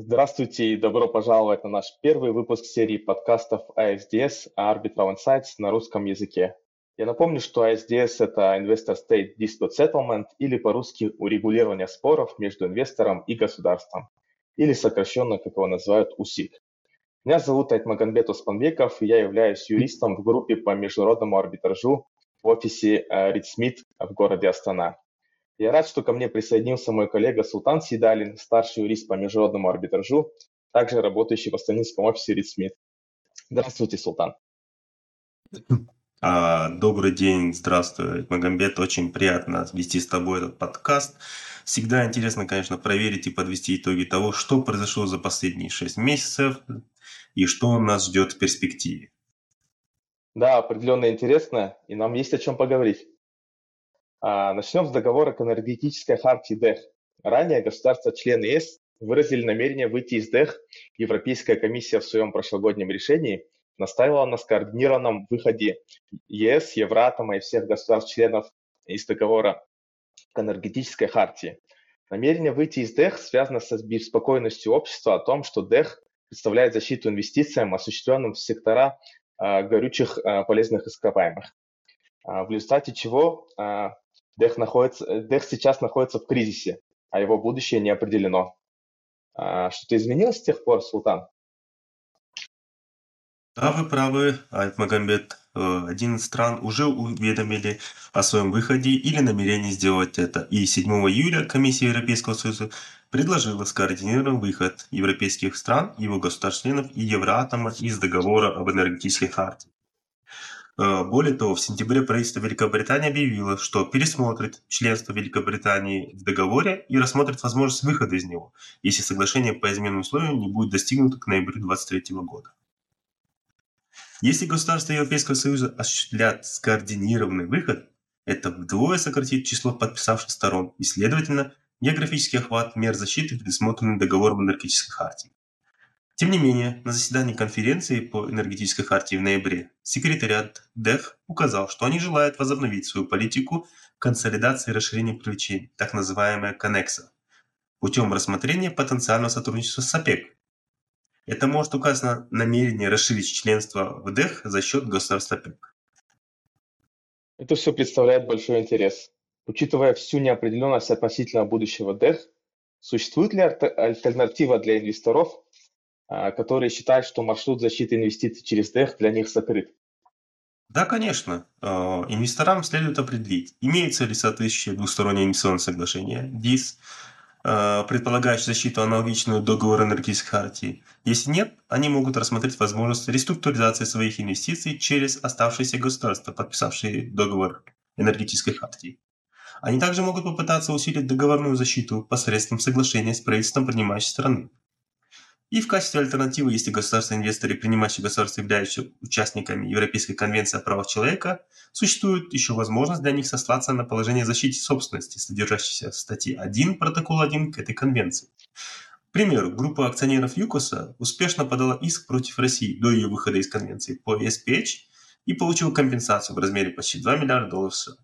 Здравствуйте и добро пожаловать на наш первый выпуск серии подкастов ASDS Arbitral Insights на русском языке. Я напомню, что ASDS – это Investor State Dispute Settlement или по-русски урегулирование споров между инвестором и государством, или сокращенно, как его называют, УСИК. Меня зовут Айтмагамбет Успанбеков, и я являюсь юристом в группе по международному арбитражу в офисе Рид Смит в городе Астана. Я рад, что ко мне присоединился мой коллега Султан Сидалин, старший юрист по международному арбитражу, также работающий в астанинском офисе Рид Смит. Здравствуйте, Султан. А, добрый день, здравствуй, Магомбет. Очень приятно вести с тобой этот подкаст. Всегда интересно, конечно, проверить и подвести итоги того, что произошло за последние шесть месяцев и что нас ждет в перспективе. Да, определенно интересно, и нам есть о чем поговорить. А, начнем с договора к энергетической хартии ДЭХ. Ранее государства-члены ЕС выразили намерение выйти из ДЭХ. Европейская комиссия в своем прошлогоднем решении настаивала на скоординированном выходе ЕС, Евратома и всех государств-членов из договора к энергетической хартии. Намерение выйти из ДЭХ связано с беспокойностью общества о том, что ДЭХ представляет защиту инвестициям, осуществленным в сектора э, горючих э, полезных ископаемых. В результате чего Дех, находится, Дех сейчас находится в кризисе, а его будущее не определено. А, что-то изменилось с тех пор, Султан? Да, вы правы, Айтмагомбет. 11 стран уже уведомили о своем выходе или намерении сделать это. И 7 июля Комиссия Европейского Союза предложила скоординированный выход европейских стран, его государств-членов и Евроатома из договора об энергетической хартии. Э, более того, в сентябре правительство Великобритании объявило, что пересмотрит членство Великобритании в договоре и рассмотрит возможность выхода из него, если соглашение по измененным условиям не будет достигнуто к ноябрю 2023 года. Если государства Европейского Союза осуществлят скоординированный выход, это вдвое сократит число подписавших сторон и, следовательно, географический охват мер защиты, предусмотренный договором энергетической хартии. Тем не менее, на заседании конференции по энергетической хартии в ноябре секретариат ДЭФ указал, что они желают возобновить свою политику консолидации и расширения привлечений, так называемая «коннекса», путем рассмотрения потенциального сотрудничества с ОПЕК. Это может указать на намерение расширить членство в ДЭХ за счет государств ОПЕК. Это все представляет большой интерес. Учитывая всю неопределенность относительно будущего ДЭХ, существует ли альтернатива для инвесторов которые считают, что маршрут защиты инвестиций через ДЭХ для них закрыт. Да, конечно. А, инвесторам следует определить, имеется ли соответствующее двустороннее инвестиционное соглашение, ДИС, а, предполагающее защиту аналогичную договору энергетической хартии. Если нет, они могут рассмотреть возможность реструктуризации своих инвестиций через оставшиеся государства, подписавшие договор энергетической хартии. Они также могут попытаться усилить договорную защиту посредством соглашения с правительством принимающей страны. И в качестве альтернативы, если государственные инвесторы, принимающие государства, являются участниками Европейской конвенции о правах человека, существует еще возможность для них сослаться на положение защиты собственности, содержащейся в статье 1 протокола 1 к этой конвенции. К примеру, группа акционеров ЮКОСа успешно подала иск против России до ее выхода из конвенции по SPH и получила компенсацию в размере почти 2 миллиарда долларов США.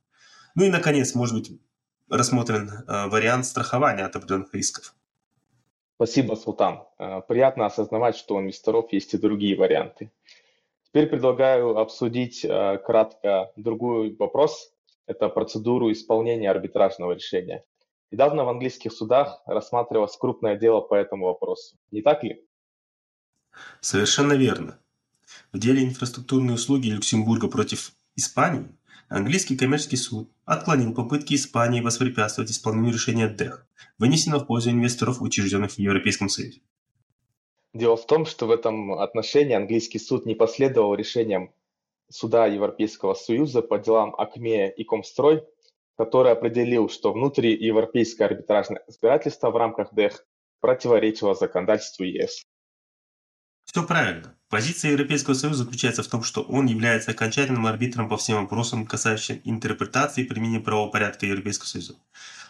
Ну и, наконец, может быть рассмотрен э, вариант страхования от определенных рисков. Спасибо, Султан. Э, приятно осознавать, что у инвесторов есть и другие варианты. Теперь предлагаю обсудить э, кратко другой вопрос. Это процедуру исполнения арбитражного решения. Недавно в английских судах рассматривалось крупное дело по этому вопросу. Не так ли? Совершенно верно. В деле инфраструктурные услуги Люксембурга против Испании Английский коммерческий суд отклонил попытки Испании воспрепятствовать исполнению решения ДЭХ, вынесенного в пользу инвесторов, учрежденных в Европейском Союзе. Дело в том, что в этом отношении английский суд не последовал решениям суда Европейского Союза по делам АКМЕ и Комстрой, который определил, что внутриевропейское арбитражное разбирательство в рамках ДЭХ противоречило законодательству ЕС. Все правильно. Позиция Европейского Союза заключается в том, что он является окончательным арбитром по всем вопросам, касающимся интерпретации и применения правопорядка Европейского Союза.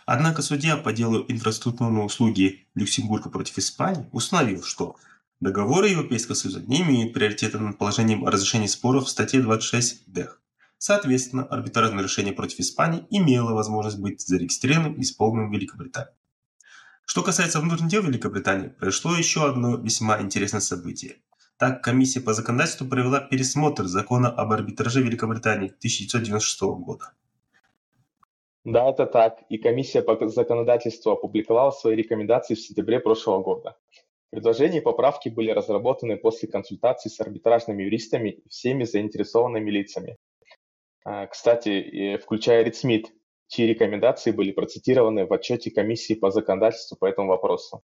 Однако судья по делу инфраструктурной услуги Люксембурга против Испании установил, что договоры Европейского Союза не имеют приоритета над положением о разрешении споров в статье 26 ДЭХ. Соответственно, арбитражное решение против Испании имело возможность быть зарегистрированным и исполненным в Великобритании. Что касается внутренних дел Великобритании, произошло еще одно весьма интересное событие. Так, комиссия по законодательству провела пересмотр закона об арбитраже Великобритании 1996 года. Да, это так. И комиссия по законодательству опубликовала свои рекомендации в сентябре прошлого года. Предложения и поправки были разработаны после консультаций с арбитражными юристами и всеми заинтересованными лицами. А, кстати, включая Рид Смит, чьи рекомендации были процитированы в отчете комиссии по законодательству по этому вопросу.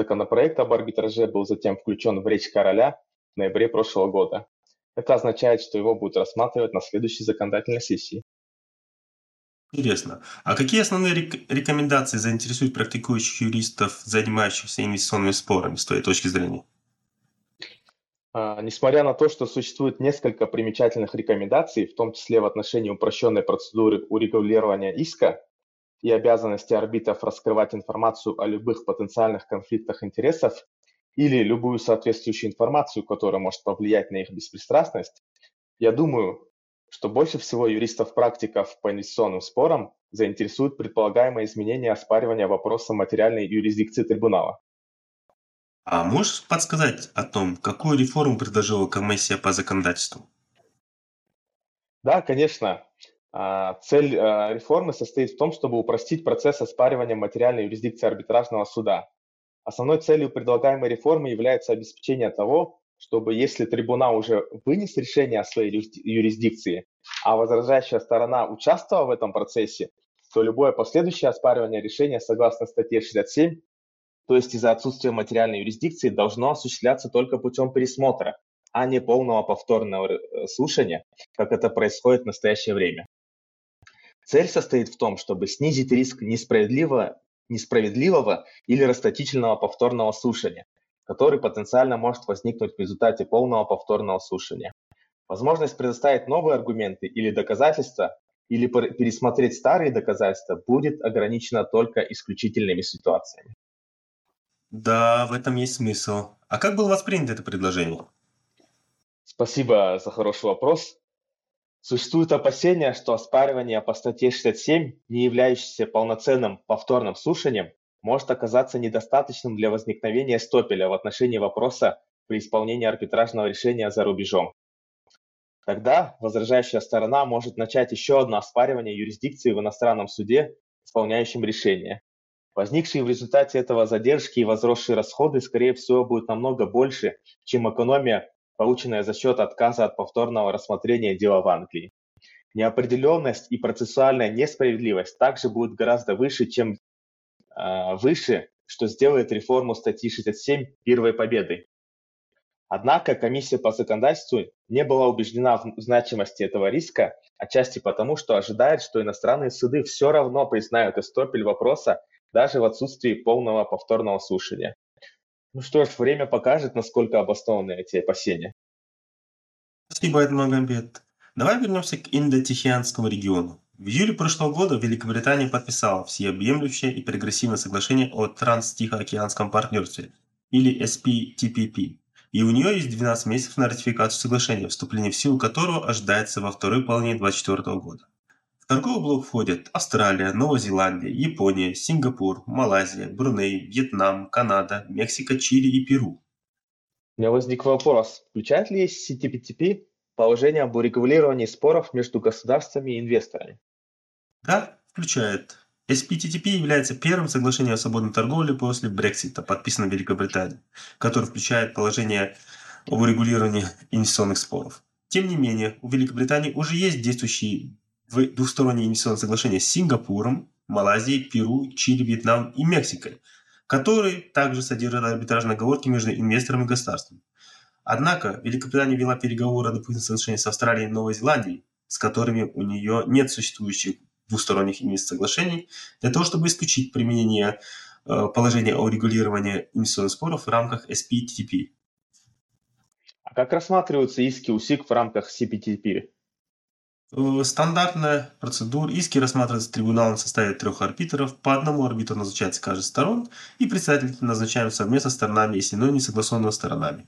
Законопроект об арбитраже был затем включен в речь короля в ноябре прошлого года. Это означает, что его будут рассматривать на следующей законодательной сессии. Интересно. А какие основные рек- рекомендации заинтересуют практикующих юристов, занимающихся инвестиционными спорами, с твоей точки зрения? А, несмотря на то, что существует несколько примечательных рекомендаций, в том числе в отношении упрощенной процедуры урегулирования иска и обязанности арбитров раскрывать информацию о любых потенциальных конфликтах интересов или любую соответствующую информацию, которая может повлиять на их беспристрастность, я думаю, что больше всего юристов-практиков по инвестиционным спорам заинтересуют предполагаемое изменение оспаривания вопроса материальной юрисдикции трибунала. А можешь подсказать о том, какую реформу предложила комиссия по законодательству? Да, конечно. А, цель а, реформы состоит в том, чтобы упростить процесс оспаривания материальной юрисдикции арбитражного суда. Основной целью предлагаемой реформы является обеспечение того, чтобы если трибунал уже вынес решение о своей юрисдикции, а возражающая сторона участвовала в этом процессе, то любое последующее оспаривание решения согласно статье 67, то есть из-за отсутствия материальной юрисдикции, должно осуществляться только путем пересмотра, а не полного повторного э, слушания, как это происходит в настоящее время. Цель состоит в том, чтобы снизить риск несправедливого, несправедливого или расточительного повторного слушания, который потенциально может возникнуть в результате полного повторного слушания. Возможность предоставить новые аргументы или доказательства или пересмотреть старые доказательства будет ограничена только исключительными ситуациями. Да, в этом есть смысл. А как было воспринято это предложение? Спасибо за хороший вопрос. Существует опасение, что оспаривание по статье 67, не являющееся полноценным повторным слушанием, может оказаться недостаточным для возникновения стопеля в отношении вопроса при исполнении арбитражного решения за рубежом. Тогда возражающая сторона может начать еще одно оспаривание юрисдикции в иностранном суде, исполняющем решение. Возникшие в результате этого задержки и возросшие расходы, скорее всего, будут намного больше, чем экономия, полученная за счет отказа от повторного рассмотрения дела в Англии. Неопределенность и процессуальная несправедливость также будут гораздо выше, чем а, выше, что сделает реформу статьи 67 первой победой. Однако комиссия по законодательству не была убеждена в значимости этого риска, отчасти потому, что ожидает, что иностранные суды все равно признают эстопель вопроса даже в отсутствии полного повторного слушания. Ну что ж, время покажет, насколько обоснованы эти опасения. Спасибо, Эдмагомбет. Давай вернемся к Индо-Тихоокеанскому региону. В июле прошлого года Великобритания подписала всеобъемлющее и прогрессивное соглашение о Транс-Тихоокеанском партнерстве, или SPTPP, и у нее есть 12 месяцев на ратификацию соглашения, вступление в силу которого ожидается во второй половине 2024 года. Торговый блок входят Австралия, Новая Зеландия, Япония, Сингапур, Малайзия, Бруней, Вьетнам, Канада, Мексика, Чили и Перу. У меня возник вопрос, включает ли CTPTP положение об урегулировании споров между государствами и инвесторами? Да, включает. SPTTP является первым соглашением о свободной торговле после Брексита, подписанным в Великобритании, которое включает положение об урегулировании инвестиционных споров. Тем не менее, у Великобритании уже есть действующие двухсторонние инвестиционные соглашения с Сингапуром, Малайзией, Перу, Чили, Вьетнам и Мексикой, которые также содержат арбитражные оговорки между инвестором и государством. Однако Великобритания вела переговоры о дополнительных соглашениях с Австралией и Новой Зеландией, с которыми у нее нет существующих двусторонних инвестиционных соглашений, для того, чтобы исключить применение э, положение о регулировании инвестиционных споров в рамках SPTP. А как рассматриваются иски УСИК в рамках CPTP? Э, стандартная процедура. Иски рассматриваются трибуналом в составе трех арбитров. По одному арбитру назначается каждая сторон, и представители назначаем совместно сторонами, если но не согласованными сторонами.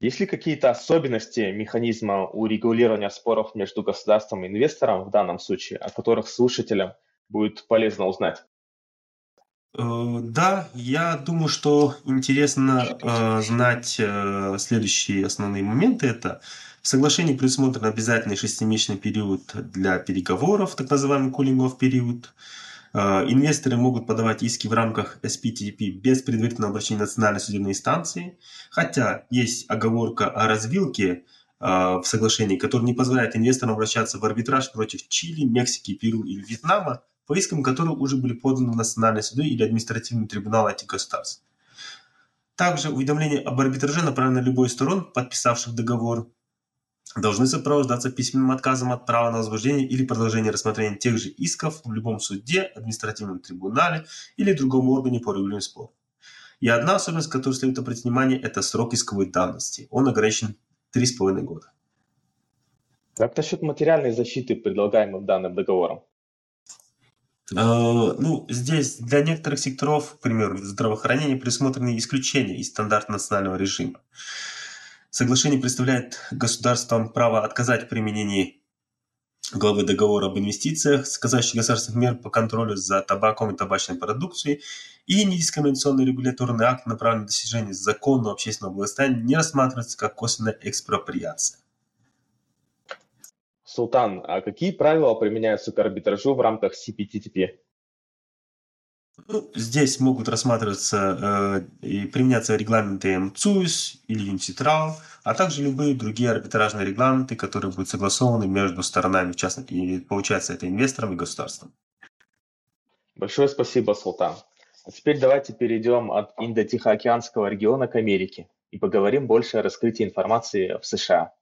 Есть ли какие-то особенности механизма урегулирования споров между государством и инвестором в данном случае, о которых слушателям будет полезно узнать? Э, да, я думаю, что интересно э, знать э, следующие основные моменты. Это в соглашении предусмотрен обязательный шестимесячный период для переговоров, так называемый cooling-off период. Э, инвесторы могут подавать иски в рамках SPTP без предварительного обращения национальной судебной инстанции, хотя есть оговорка о развилке э, в соглашении, которая не позволяет инвесторам обращаться в арбитраж против Чили, Мексики, Перу или Вьетнама по искам, которые уже были поданы в национальные суды или административный трибунал этих государств. Также уведомление об арбитраже направлено на любой из сторон, подписавших договор, должны сопровождаться письменным отказом от права на возбуждение или продолжение рассмотрения тех же исков в любом суде, административном трибунале или другом органе по регулированию споров. И одна особенность, которую следует обратить внимание, это срок исковой давности. Он ограничен 3,5 года. Как насчет материальной защиты, предлагаемой данным договором? Э, ну, здесь для некоторых секторов, к примеру, здравоохранения, предусмотрены исключения из стандарта национального режима. Соглашение представляет государствам право отказать в применении главы договора об инвестициях, сказающих государственных мер по контролю за табаком и табачной продукцией, и недискриминационный регуляторный акт, направленный на достижение законного общественного благосостояния, не рассматривается как косвенная экспроприация. Султан, а какие правила применяются к арбитражу в рамках CPTPP? Ну, здесь могут рассматриваться э, и применяться регламенты МЦУС или ЮНИТРАЛ, а также любые другие арбитражные регламенты, которые будут согласованы между сторонами, в частности, и получается это инвестором и государством. Большое спасибо, Султан. А теперь давайте перейдем от Индо-Тихоокеанского региона к Америке и поговорим больше о раскрытии информации в США.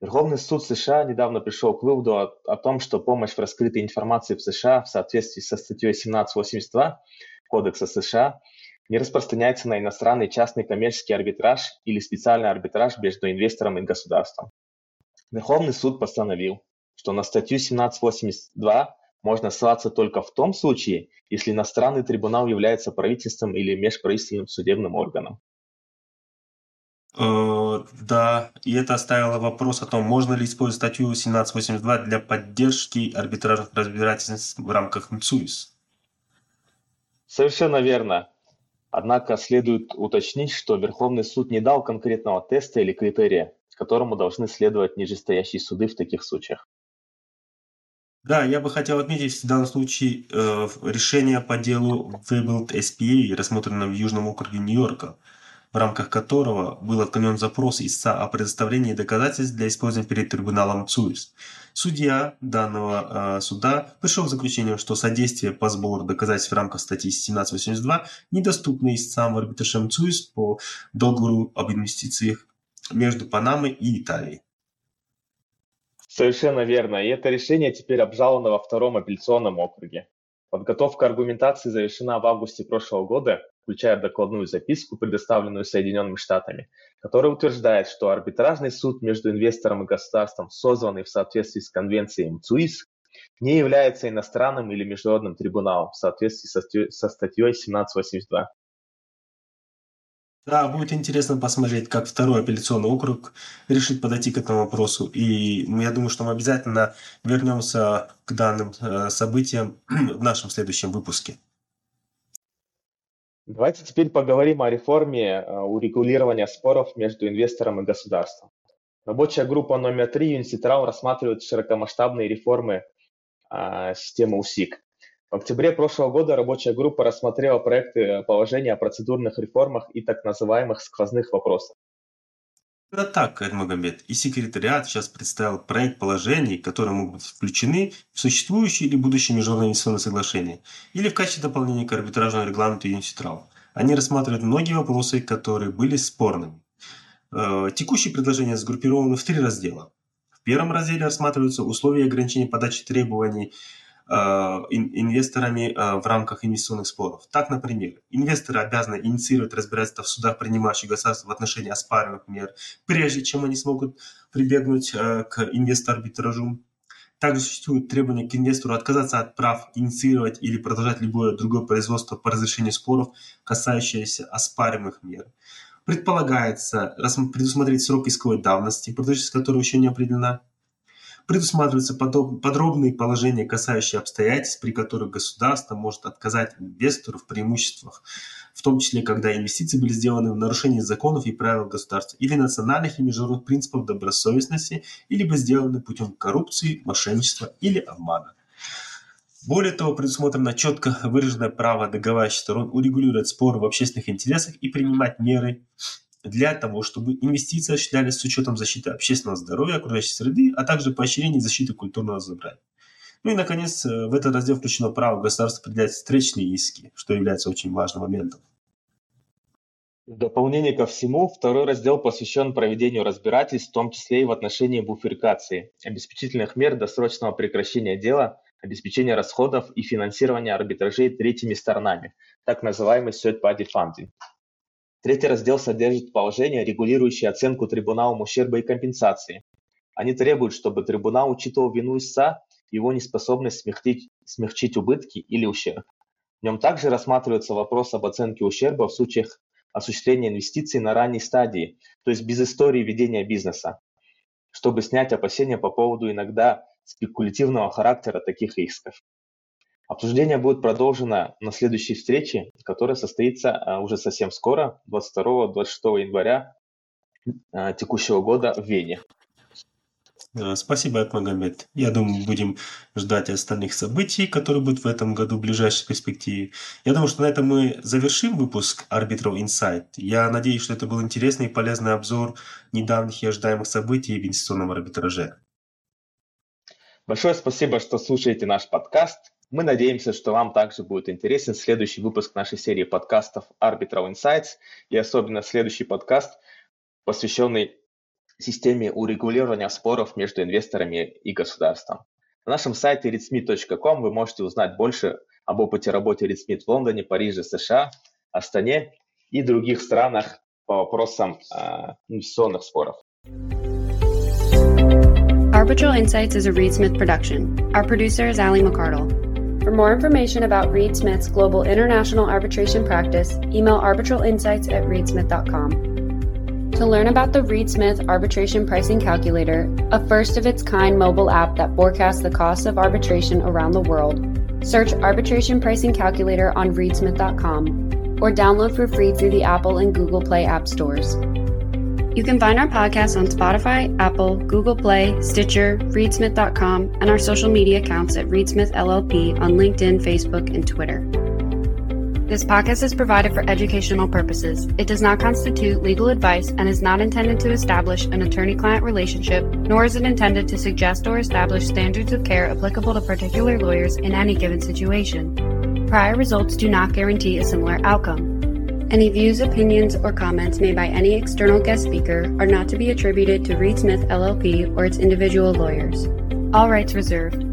Верховный суд США недавно пришел к выводу о, о том, что помощь в раскрытой информации в США в соответствии со статьей 1782 Кодекса США не распространяется на иностранный частный коммерческий арбитраж или специальный арбитраж между инвестором и государством. Верховный суд постановил, что на статью 1782 можно ссылаться только в том случае, если иностранный трибунал является правительством или межправительственным судебным органом. Э, да, и это оставило вопрос о том, можно ли использовать статью 1782 для поддержки арбитражных разбирательств в рамках МЦУИС. Совершенно верно. Однако следует уточнить, что Верховный суд не дал конкретного теста или критерия, которому должны следовать нижестоящие суды в таких случаях. Да, я бы хотел отметить в данном случае э, решение по делу Webuild SPA, рассмотренное в Южном округе Нью-Йорка – в рамках которого был отклонен запрос истца о предоставлении доказательств для использования перед трибуналом ЦУИС. Судья данного э, суда пришел к заключению, что содействие по сбору доказательств в рамках статьи 1782 недоступно истцам в арбитраже МЦУИС по договору об инвестициях между Панамой и Италией. Совершенно верно. И это решение теперь обжаловано во втором апелляционном округе. Подготовка аргументации завершена в августе прошлого года, включая докладную записку, предоставленную Соединенными Штатами, которая утверждает, что арбитражный суд между инвестором и государством, созванный в соответствии с конвенцией МЦУИС, не является иностранным или международным трибуналом в соответствии со, статьей 1782. Да, будет интересно посмотреть, как второй апелляционный округ решит подойти к этому вопросу. И я думаю, что мы обязательно вернемся к данным э, событиям в нашем следующем выпуске. Давайте теперь поговорим о реформе э, урегулирования споров между инвестором и государством. Рабочая группа номер три Юниситрал рассматривает широкомасштабные реформы а, системы УСИК. В октябре прошлого года рабочая группа рассмотрела проекты положения о процедурных реформах и так называемых сквозных вопросах. Это так, Эдмагомед. И секретариат сейчас представил проект положений, которые могут быть включены в существующие или будущие международные инвестиционные соглашения, или в качестве дополнения к арбитражному регламенту Юниситрал. Они рассматривают многие вопросы, которые были спорными. Э, текущие предложения сгруппированы в три раздела. В первом разделе рассматриваются условия ограничения подачи требований инвесторами в рамках инвестиционных споров. Так, например, инвесторы обязаны инициировать разбирательство в судах, принимающих государств в отношении оспариваемых мер, прежде чем они смогут прибегнуть к инвестор-арбитражу. Также существует требование к инвестору отказаться от прав инициировать или продолжать любое другое производство по разрешению споров, касающиеся оспариваемых мер. Предполагается предусмотреть срок исковой давности, продолжительность которого еще не определена. Предусматриваются подробные положения, касающиеся обстоятельств, при которых государство может отказать инвестору в преимуществах в том числе когда инвестиции были сделаны в нарушении законов и правил государства или национальных и международных принципов добросовестности, или сделаны путем коррупции, мошенничества или обмана. Более того, предусмотрено четко выраженное право договаривающих сторон урегулировать споры в общественных интересах и принимать меры для того, чтобы инвестиции осуществлялись с учетом защиты общественного здоровья, окружающей среды, а также поощрения защиты культурного разнообразия. Ну и, наконец, э, в этот раздел включено право государства определять встречные иски, что является очень важным моментом. В дополнение ко всему, второй раздел посвящен проведению разбирательств, в том числе и в отношении буферикации, обеспечительных мер досрочного прекращения дела, обеспечения расходов и финансирования арбитражей третьими сторонами, так называемый third-party funding. Третий раздел содержит положения, регулирующие оценку трибуналом ущерба и компенсации. Они требуют, чтобы трибунал учитывал вину истца его неспособность смягчить, смягчить убытки или ущерб. В нем также рассматривается вопрос об оценке ущерба в случаях осуществления инвестиций на ранней стадии, то есть без истории ведения бизнеса, чтобы снять опасения по поводу иногда спекулятивного характера таких исков. Обсуждение будет продолжено на следующей встрече, которая состоится а, уже совсем скоро, 22-26 января а, текущего года в Вене. Спасибо, Атмагомед. Я думаю, будем ждать остальных событий, которые будут в этом году в ближайшей перспективе. Я думаю, что на этом мы завершим выпуск Arbitral Insight. Я надеюсь, что это был интересный и полезный обзор недавних и ожидаемых событий в инвестиционном арбитраже. Большое спасибо, что слушаете наш подкаст. Мы надеемся, что вам также будет интересен следующий выпуск нашей серии подкастов Arbitral Insights и особенно следующий подкаст, посвященный системе урегулирования споров между инвесторами и государством. На нашем сайте readsmith.com вы можете узнать больше об опыте работы ReadSmith в Лондоне, Париже, США, Астане и других странах по вопросам э, инвестиционных споров. Arbitral Insights is a Reed Smith production. Our producer is Ali McCardle. For more information about Reed Smith's global international arbitration practice, email arbitralinsights at reedsmith.com. To learn about the Reed Smith Arbitration Pricing Calculator, a first of its kind mobile app that forecasts the costs of arbitration around the world, search Arbitration Pricing Calculator on reedsmith.com or download for free through the Apple and Google Play app stores. You can find our podcast on Spotify, Apple, Google Play, Stitcher, reedsmith.com, and our social media accounts at Reedsmith LLP on LinkedIn, Facebook, and Twitter. This podcast is provided for educational purposes. It does not constitute legal advice and is not intended to establish an attorney client relationship, nor is it intended to suggest or establish standards of care applicable to particular lawyers in any given situation. Prior results do not guarantee a similar outcome. Any views, opinions, or comments made by any external guest speaker are not to be attributed to Reed Smith LLP or its individual lawyers. All rights reserved.